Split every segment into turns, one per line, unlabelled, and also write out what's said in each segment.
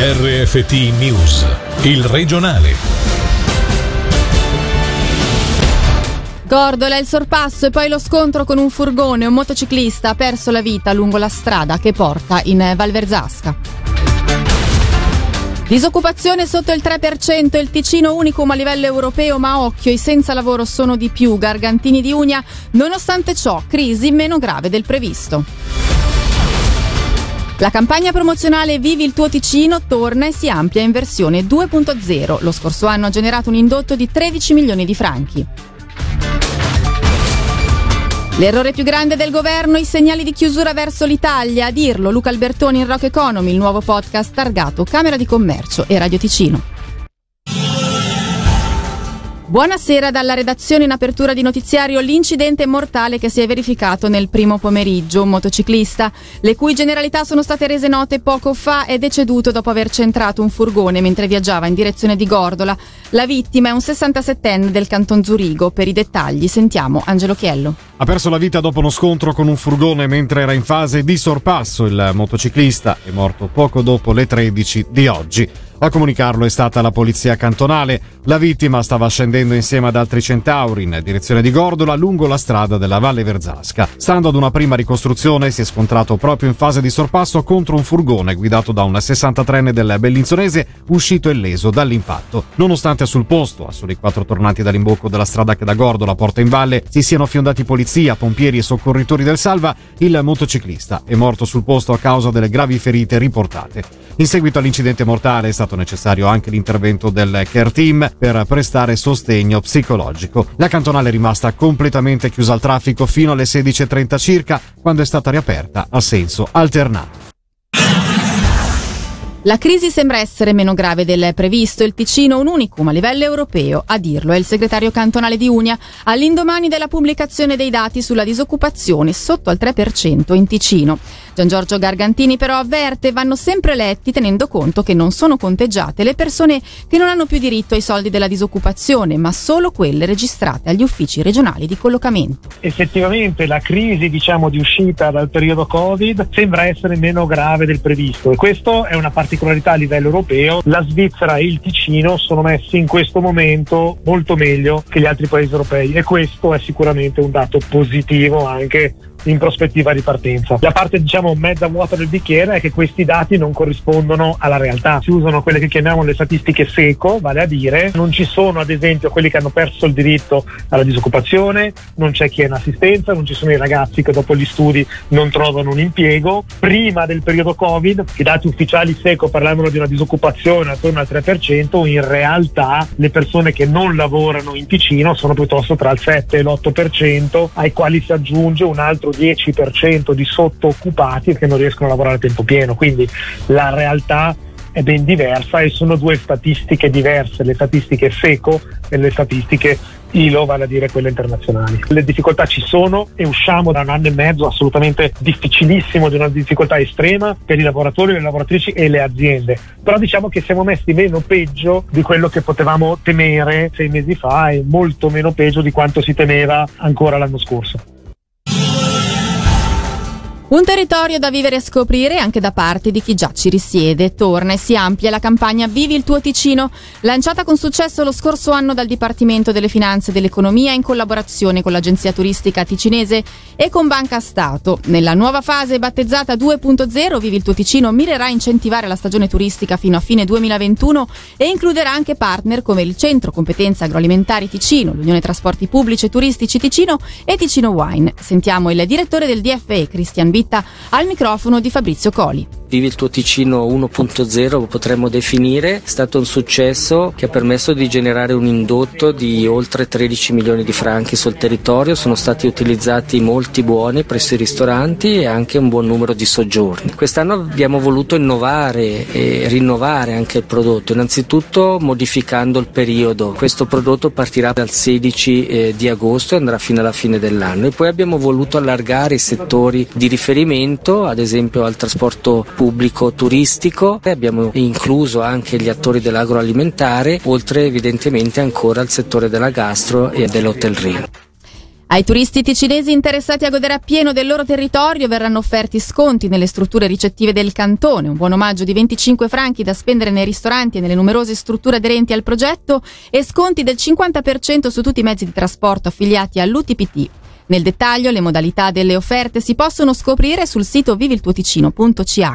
RFT News, il regionale.
Gordola il sorpasso e poi lo scontro con un furgone. Un motociclista ha perso la vita lungo la strada che porta in Valverzasca. Disoccupazione sotto il 3%, il Ticino unicum a livello europeo, ma occhio, i senza lavoro sono di più. Gargantini di Unia, nonostante ciò, crisi meno grave del previsto. La campagna promozionale Vivi il tuo Ticino torna e si amplia in versione 2.0. Lo scorso anno ha generato un indotto di 13 milioni di franchi. L'errore più grande del governo, i segnali di chiusura verso l'Italia. A dirlo Luca Albertoni in Rock Economy, il nuovo podcast targato Camera di Commercio e Radio Ticino. Buonasera dalla redazione in apertura di notiziario l'incidente mortale che si è verificato nel primo pomeriggio. Un motociclista, le cui generalità sono state rese note poco fa, è deceduto dopo aver centrato un furgone mentre viaggiava in direzione di Gordola. La vittima è un 67enne del canton Zurigo. Per i dettagli sentiamo Angelo Chiello.
Ha perso la vita dopo uno scontro con un furgone mentre era in fase di sorpasso. Il motociclista è morto poco dopo le 13 di oggi. A comunicarlo è stata la polizia cantonale. La vittima stava scendendo insieme ad altri centauri in direzione di Gordola lungo la strada della Valle Verzasca. Stando ad una prima ricostruzione, si è scontrato proprio in fase di sorpasso contro un furgone guidato da un 63enne del Bellinzonese uscito illeso dall'impatto. Nonostante sul posto, a soli quattro tornanti dall'imbocco della strada che da Gordola porta in valle, si siano fiondati polizia, pompieri e soccorritori del Salva, il motociclista è morto sul posto a causa delle gravi ferite riportate. In seguito all'incidente mortale è stato necessario anche l'intervento del care team per prestare sostegno psicologico. La cantonale è rimasta completamente chiusa al traffico fino alle 16.30 circa, quando è stata riaperta a senso alternato.
La crisi sembra essere meno grave del previsto. Il Ticino un unicum a livello europeo. A dirlo è il segretario cantonale di Unia all'indomani della pubblicazione dei dati sulla disoccupazione sotto al 3% in Ticino. Gian Giorgio Gargantini però avverte vanno sempre letti tenendo conto che non sono conteggiate le persone che non hanno più diritto ai soldi della disoccupazione, ma solo quelle registrate agli uffici regionali di collocamento.
Effettivamente la crisi diciamo, di uscita dal periodo Covid sembra essere meno grave del previsto e questo è una particolarità a livello europeo. La Svizzera e il Ticino sono messi in questo momento molto meglio che gli altri paesi europei e questo è sicuramente un dato positivo anche in prospettiva di partenza. La parte diciamo mezza vuota del bicchiere è che questi dati non corrispondono alla realtà. Si usano quelle che chiamiamo le statistiche seco, vale a dire non ci sono ad esempio quelli che hanno perso il diritto alla disoccupazione, non c'è chi è in assistenza, non ci sono i ragazzi che dopo gli studi non trovano un impiego. Prima del periodo Covid i dati ufficiali seco parlavano di una disoccupazione attorno al 3%, in realtà le persone che non lavorano in Ticino sono piuttosto tra il 7 e l'8%, ai quali si aggiunge un altro 10% di sottooccupati che non riescono a lavorare a tempo pieno, quindi la realtà è ben diversa e sono due statistiche diverse, le statistiche SECO e le statistiche ILO, vale a dire quelle internazionali. Le difficoltà ci sono e usciamo da un anno e mezzo assolutamente difficilissimo, di una difficoltà estrema per i lavoratori, le lavoratrici e le aziende. Però diciamo che siamo messi meno peggio di quello che potevamo temere sei mesi fa e molto meno peggio di quanto si temeva ancora l'anno scorso.
Un territorio da vivere e scoprire anche da parte di chi già ci risiede. Torna e si amplia la campagna Vivi il tuo Ticino, lanciata con successo lo scorso anno dal Dipartimento delle Finanze e dell'Economia in collaborazione con l'Agenzia Turistica Ticinese e con Banca Stato. Nella nuova fase battezzata 2.0 Vivi il tuo Ticino mirerà a incentivare la stagione turistica fino a fine 2021 e includerà anche partner come il Centro Competenze Agroalimentari Ticino, l'Unione Trasporti Pubblici e Turistici Ticino e Ticino Wine. Sentiamo il direttore del DFE, Cristian Vitta, al microfono di Fabrizio Coli.
Vivi il tuo Ticino 1.0 lo potremmo definire, è stato un successo che ha permesso di generare un indotto di oltre 13 milioni di franchi sul territorio, sono stati utilizzati molti buoni presso i ristoranti e anche un buon numero di soggiorni. Quest'anno abbiamo voluto innovare e rinnovare anche il prodotto, innanzitutto modificando il periodo. Questo prodotto partirà dal 16 eh, di agosto e andrà fino alla fine dell'anno e poi abbiamo voluto allargare i settori di riferimento, ad esempio al trasporto pubblico turistico e abbiamo incluso anche gli attori dell'agroalimentare, oltre evidentemente ancora al settore della gastro e dell'hotelleria.
Ai turisti ticinesi interessati a godere appieno del loro territorio verranno offerti sconti nelle strutture ricettive del cantone, un buon omaggio di 25 franchi da spendere nei ristoranti e nelle numerose strutture aderenti al progetto e sconti del 50% su tutti i mezzi di trasporto affiliati all'UTPT. Nel dettaglio le modalità delle offerte si possono scoprire sul sito viviltuoticino.ch.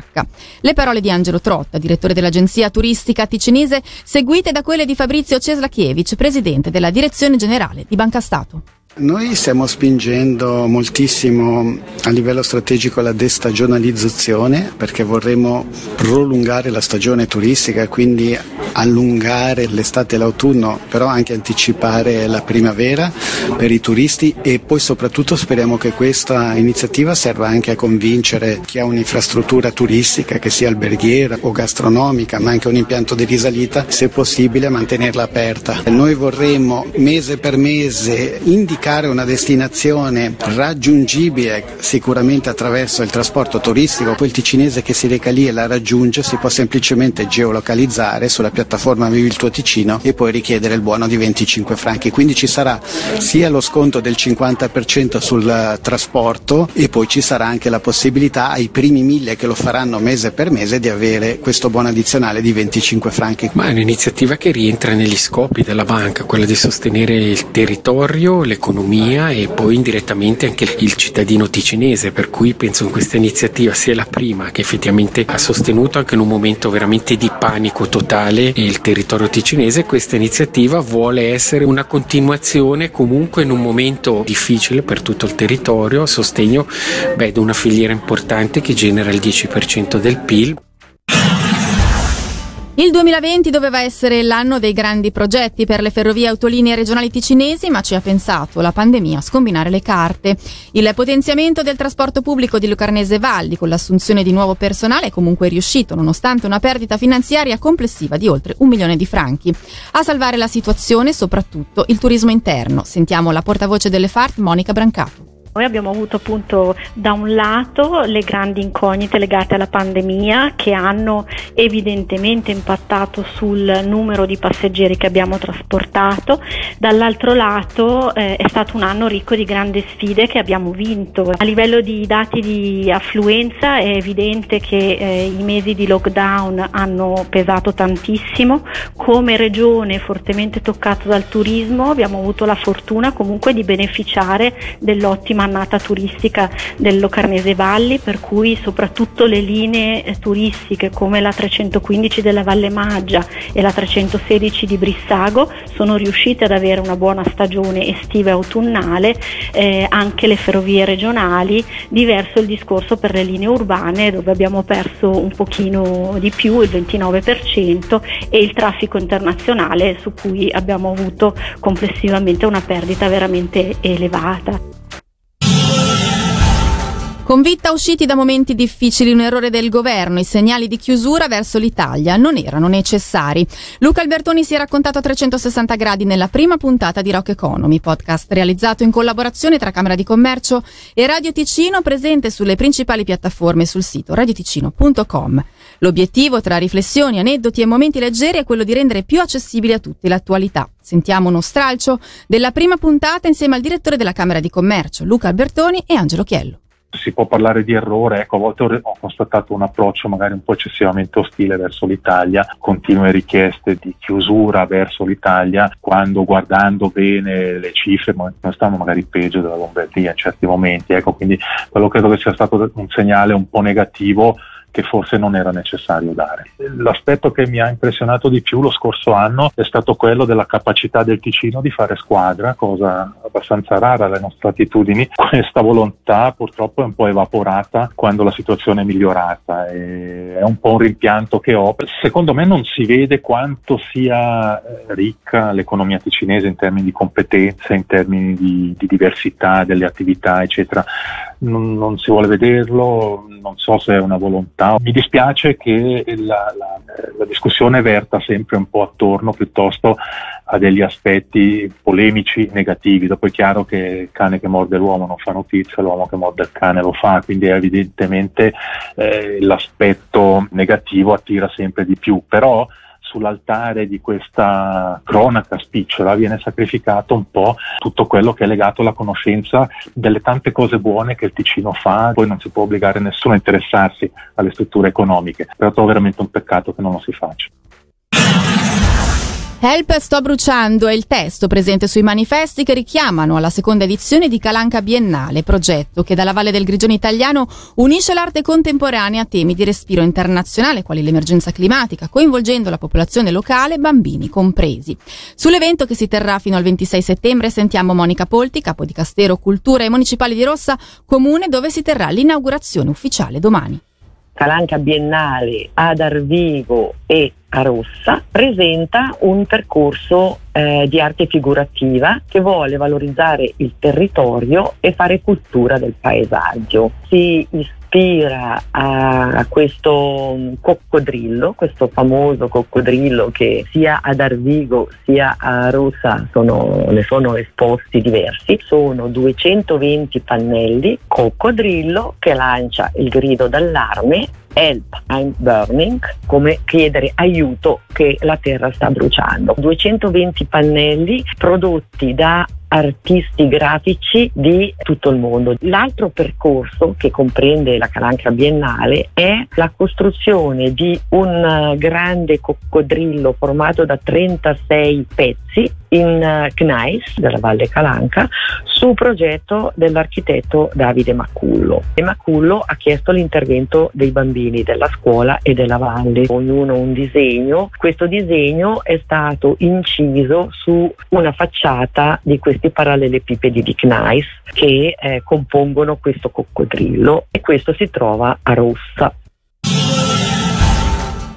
Le parole di Angelo Trotta, direttore dell'agenzia turistica ticinese, seguite da quelle di Fabrizio Ceslachievich, presidente della direzione generale di Banca Stato.
Noi stiamo spingendo moltissimo a livello strategico la destagionalizzazione perché vorremmo prolungare la stagione turistica, quindi allungare l'estate e l'autunno, però anche anticipare la primavera per i turisti e poi soprattutto speriamo che questa iniziativa serva anche a convincere chi ha un'infrastruttura turistica, che sia alberghiera o gastronomica, ma anche un impianto di risalita, se possibile mantenerla aperta. Noi vorremmo mese per mese indicare indicare una destinazione raggiungibile sicuramente attraverso il trasporto turistico, il ticinese che si reca lì e la raggiunge si può semplicemente geolocalizzare sulla piattaforma Vivi il tuo Ticino e poi richiedere il buono di 25 franchi. Quindi ci sarà sia lo sconto del 50% sul trasporto e poi ci sarà anche la possibilità ai primi mille che lo faranno mese per mese di avere questo buono addizionale di 25 franchi.
Ma è un'iniziativa che rientra negli scopi della banca, quella di sostenere il territorio, l'economia l'economia e poi indirettamente anche il cittadino ticinese, per cui penso che questa iniziativa sia la prima che effettivamente ha sostenuto anche in un momento veramente di panico totale il territorio ticinese, questa iniziativa vuole essere una continuazione comunque in un momento difficile per tutto il territorio a sostegno di una filiera importante che genera il 10% del PIL.
Il 2020 doveva essere l'anno dei grandi progetti per le ferrovie autolinee regionali ticinesi, ma ci ha pensato la pandemia a scombinare le carte. Il potenziamento del trasporto pubblico di Lucarnese Valli con l'assunzione di nuovo personale è comunque riuscito, nonostante una perdita finanziaria complessiva di oltre un milione di franchi. A salvare la situazione soprattutto il turismo interno. Sentiamo la portavoce delle FART, Monica Brancato.
Noi abbiamo avuto appunto da un lato le grandi incognite legate alla pandemia che hanno evidentemente impattato sul numero di passeggeri che abbiamo trasportato, dall'altro lato eh, è stato un anno ricco di grandi sfide che abbiamo vinto. A livello di dati di affluenza è evidente che eh, i mesi di lockdown hanno pesato tantissimo, come regione fortemente toccato dal turismo abbiamo avuto la fortuna comunque di beneficiare dell'ottima annata turistica del Locarnese Valli, per cui soprattutto le linee eh, turistiche come la 315 della Valle Maggia e la 316 di Brissago sono riuscite ad avere una buona stagione estiva e autunnale, eh, anche le ferrovie regionali, diverso il discorso per le linee urbane dove abbiamo perso un pochino di più, il 29%, e il traffico internazionale su cui abbiamo avuto complessivamente una perdita veramente elevata.
Convitta usciti da momenti difficili, un errore del governo, i segnali di chiusura verso l'Italia non erano necessari. Luca Albertoni si è raccontato a 360 gradi nella prima puntata di Rock Economy, podcast realizzato in collaborazione tra Camera di Commercio e Radio Ticino, presente sulle principali piattaforme sul sito radioticino.com. L'obiettivo tra riflessioni, aneddoti e momenti leggeri è quello di rendere più accessibile a tutti l'attualità. Sentiamo uno stralcio della prima puntata insieme al direttore della Camera di Commercio, Luca Albertoni e Angelo Chiello
si può parlare di errore, ecco, a volte ho constatato un approccio magari un po' eccessivamente ostile verso l'Italia, continue richieste di chiusura verso l'Italia, quando guardando bene le cifre non stanno magari peggio della Lombardia in certi momenti, ecco, quindi quello credo che sia stato un segnale un po' negativo che forse non era necessario dare. L'aspetto che mi ha impressionato di più lo scorso anno è stato quello della capacità del Ticino di fare squadra, cosa abbastanza rara alle nostre attitudini. Questa volontà purtroppo è un po' evaporata quando la situazione è migliorata e è un po' un rimpianto che ho. Secondo me non si vede quanto sia eh, ricca l'economia ticinese in termini di competenze, in termini di, di diversità delle attività, eccetera. Non, non si vuole vederlo, non so se è una volontà. Mi dispiace che la, la, la, discussione verta sempre un po' attorno piuttosto a degli aspetti polemici negativi. Dopo è chiaro che il cane che morde l'uomo non fa notizia, l'uomo che morde il cane lo fa, quindi evidentemente eh, l'aspetto negativo attira sempre di più. Però sull'altare di questa cronaca spicciola viene sacrificato un po' tutto quello che è legato alla conoscenza delle tante cose buone che il Ticino fa, poi non si può obbligare nessuno a interessarsi alle strutture economiche, però trovo veramente un peccato che non lo si faccia.
Help Sto bruciando è il testo presente sui manifesti che richiamano alla seconda edizione di Calanca Biennale, progetto che dalla Valle del Grigione italiano unisce l'arte contemporanea a temi di respiro internazionale quali l'emergenza climatica, coinvolgendo la popolazione locale, bambini compresi. Sull'evento che si terrà fino al 26 settembre sentiamo Monica Polti, capo di Castero Cultura e Municipali di Rossa, comune dove si terrà l'inaugurazione ufficiale domani.
Calanca Biennale ad Arvigo e Rossa presenta un percorso eh, di arte figurativa che vuole valorizzare il territorio e fare cultura del paesaggio. Si ispira a, questo coccodrillo, questo famoso coccodrillo che sia ad Arvigo sia a Rossa sono, ne sono esposti diversi. Sono 220 pannelli coccodrillo che lancia il grido d'allarme Help, I'm burning, come chiedere aiuto che la terra sta bruciando. 220 pannelli prodotti da artisti grafici di tutto il mondo. L'altro percorso che comprende la Calanca Biennale è la costruzione di un grande coccodrillo formato da 36 pezzi in Gnais della Valle Calanca su progetto dell'architetto Davide Macullo. E Macullo ha chiesto l'intervento dei bambini della scuola e della valle, ognuno un disegno. Questo disegno è stato inciso su una facciata di questi parallelepipedi di Gnais che eh, compongono questo coccodrillo e questo si trova a Rossa.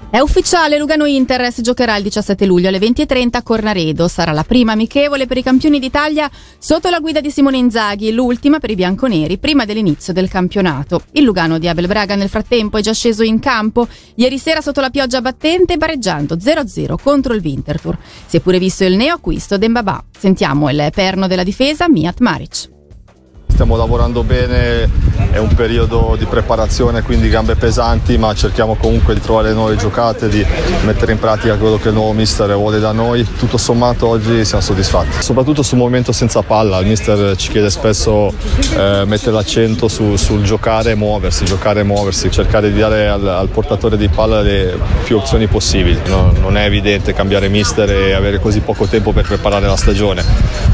È ufficiale, Lugano Inter si giocherà il 17 luglio alle 20.30 a Cornaredo. Sarà la prima amichevole per i campioni d'Italia sotto la guida di Simone Inzaghi l'ultima per i bianconeri prima dell'inizio del campionato. Il Lugano di Abel Braga nel frattempo è già sceso in campo ieri sera sotto la pioggia battente bareggiando 0-0 contro il Winterthur. Si è pure visto il neoacquisto Dembabà. Sentiamo il perno della difesa Miat Maric
stiamo lavorando bene, è un periodo di preparazione, quindi gambe pesanti, ma cerchiamo comunque di trovare nuove giocate, di mettere in pratica quello che il nuovo mister vuole da noi. Tutto sommato oggi siamo soddisfatti, soprattutto sul momento senza palla. Il mister ci chiede spesso eh, mettere l'accento su, sul giocare e muoversi, giocare e muoversi, cercare di dare al, al portatore di palla le più opzioni possibili. No, non è evidente cambiare mister e avere così poco tempo per preparare la stagione,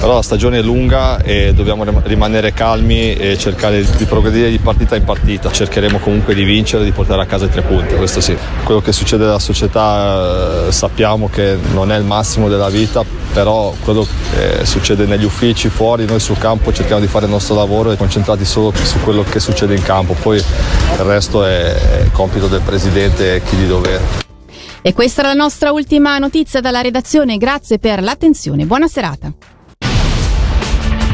però la stagione è lunga e dobbiamo rimanere calmi calmi e cercare di progredire di partita in partita. Cercheremo comunque di vincere, di portare a casa i tre punti, questo sì. Quello che succede nella società eh, sappiamo che non è il massimo della vita, però quello che succede negli uffici, fuori, noi sul campo cerchiamo di fare il nostro lavoro e concentrati solo su quello che succede in campo, poi il resto è compito del presidente e chi di dovere.
E questa era la nostra ultima notizia dalla redazione, grazie per l'attenzione, buona serata